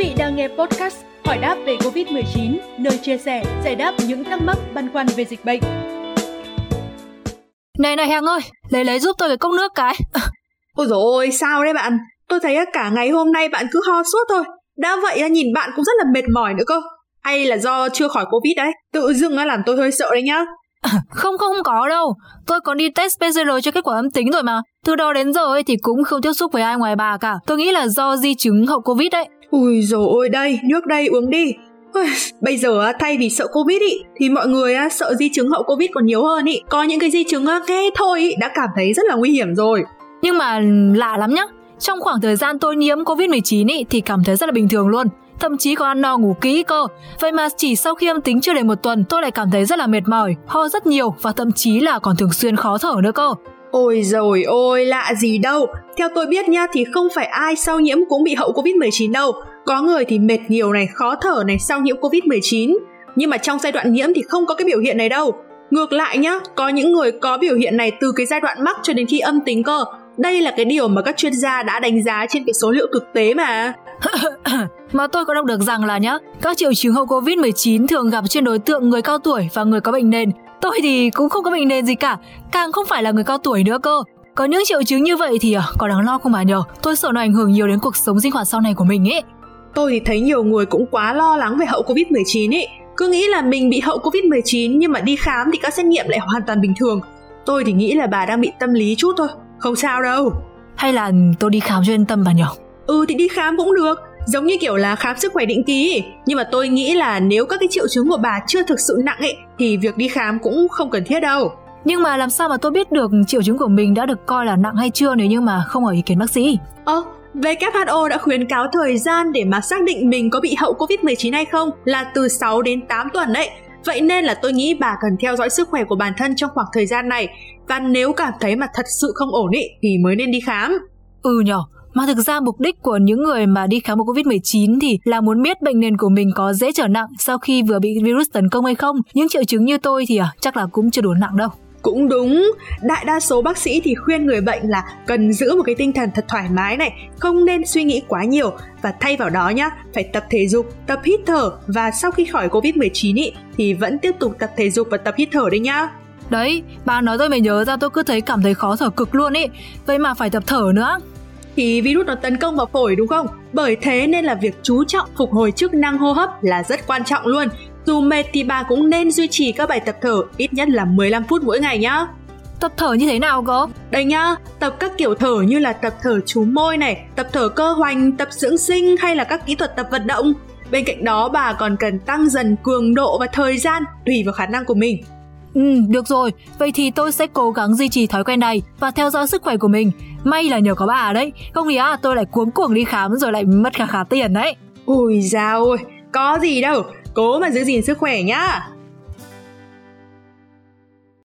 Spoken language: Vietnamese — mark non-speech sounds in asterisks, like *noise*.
vị đang nghe podcast Hỏi đáp về Covid-19, nơi chia sẻ, giải đáp những thắc mắc băn khoăn về dịch bệnh. Này này Hằng ơi, lấy lấy giúp tôi cái cốc nước cái. *laughs* Ôi dồi ôi, sao đấy bạn? Tôi thấy cả ngày hôm nay bạn cứ ho suốt thôi. Đã vậy nhìn bạn cũng rất là mệt mỏi nữa cơ. Hay là do chưa khỏi Covid đấy? Tự dưng làm tôi hơi sợ đấy nhá. Không *laughs* không không có đâu Tôi còn đi test PCR cho kết quả âm tính rồi mà Từ đó đến giờ ấy thì cũng không tiếp xúc với ai ngoài bà cả Tôi nghĩ là do di chứng hậu Covid đấy Ui dồi ôi đây, nước đây uống đi Bây giờ thay vì sợ Covid ý, thì mọi người sợ di chứng hậu Covid còn nhiều hơn ý. Có những cái di chứng nghe thôi ý, đã cảm thấy rất là nguy hiểm rồi. Nhưng mà lạ lắm nhá. Trong khoảng thời gian tôi nhiễm Covid-19 ý, thì cảm thấy rất là bình thường luôn thậm chí còn ăn no ngủ kỹ cơ. Vậy mà chỉ sau khi âm tính chưa đầy một tuần, tôi lại cảm thấy rất là mệt mỏi, ho rất nhiều và thậm chí là còn thường xuyên khó thở nữa cơ. Ôi rồi ôi, lạ gì đâu. Theo tôi biết nha thì không phải ai sau nhiễm cũng bị hậu Covid-19 đâu. Có người thì mệt nhiều này, khó thở này sau nhiễm Covid-19. Nhưng mà trong giai đoạn nhiễm thì không có cái biểu hiện này đâu. Ngược lại nhá, có những người có biểu hiện này từ cái giai đoạn mắc cho đến khi âm tính cơ. Đây là cái điều mà các chuyên gia đã đánh giá trên cái số liệu thực tế mà. *coughs* mà tôi có đọc được rằng là nhá, các triệu chứng hậu Covid-19 thường gặp trên đối tượng người cao tuổi và người có bệnh nền. Tôi thì cũng không có bệnh nền gì cả, càng không phải là người cao tuổi nữa cơ. Có những triệu chứng như vậy thì à, có đáng lo không bà nhờ? Tôi sợ nó ảnh hưởng nhiều đến cuộc sống sinh hoạt sau này của mình ấy. Tôi thì thấy nhiều người cũng quá lo lắng về hậu Covid-19 ấy. Cứ nghĩ là mình bị hậu Covid-19 nhưng mà đi khám thì các xét nghiệm lại hoàn toàn bình thường. Tôi thì nghĩ là bà đang bị tâm lý chút thôi, không sao đâu. Hay là tôi đi khám cho yên tâm bà nhờ? Ừ thì đi khám cũng được, giống như kiểu là khám sức khỏe định kỳ nhưng mà tôi nghĩ là nếu các cái triệu chứng của bà chưa thực sự nặng ấy thì việc đi khám cũng không cần thiết đâu nhưng mà làm sao mà tôi biết được triệu chứng của mình đã được coi là nặng hay chưa nếu như mà không hỏi ý kiến bác sĩ ơ WHO đã khuyến cáo thời gian để mà xác định mình có bị hậu Covid-19 hay không là từ 6 đến 8 tuần đấy. Vậy nên là tôi nghĩ bà cần theo dõi sức khỏe của bản thân trong khoảng thời gian này và nếu cảm thấy mà thật sự không ổn ý thì mới nên đi khám. Ừ nhở, mà thực ra mục đích của những người mà đi khám một Covid-19 thì là muốn biết bệnh nền của mình có dễ trở nặng sau khi vừa bị virus tấn công hay không. Những triệu chứng như tôi thì à, chắc là cũng chưa đủ nặng đâu. Cũng đúng, đại đa số bác sĩ thì khuyên người bệnh là cần giữ một cái tinh thần thật thoải mái này, không nên suy nghĩ quá nhiều và thay vào đó nhá, phải tập thể dục, tập hít thở và sau khi khỏi Covid-19 ý, thì vẫn tiếp tục tập thể dục và tập hít thở đấy nhá. Đấy, bà nói tôi mới nhớ ra tôi cứ thấy cảm thấy khó thở cực luôn ý, vậy mà phải tập thở nữa thì virus nó tấn công vào phổi đúng không? Bởi thế nên là việc chú trọng phục hồi chức năng hô hấp là rất quan trọng luôn. Dù mệt thì bà cũng nên duy trì các bài tập thở ít nhất là 15 phút mỗi ngày nhá. Tập thở như thế nào cơ? Đây nhá, tập các kiểu thở như là tập thở chú môi này, tập thở cơ hoành, tập dưỡng sinh hay là các kỹ thuật tập vận động. Bên cạnh đó bà còn cần tăng dần cường độ và thời gian tùy vào khả năng của mình. Ừ, được rồi, vậy thì tôi sẽ cố gắng duy trì thói quen này và theo dõi sức khỏe của mình. May là nhờ có bà đấy, không thì á tôi lại cuống cuồng đi khám rồi lại mất khá khá tiền đấy. Ui dào ôi, có gì đâu, cố mà giữ gìn sức khỏe nhá.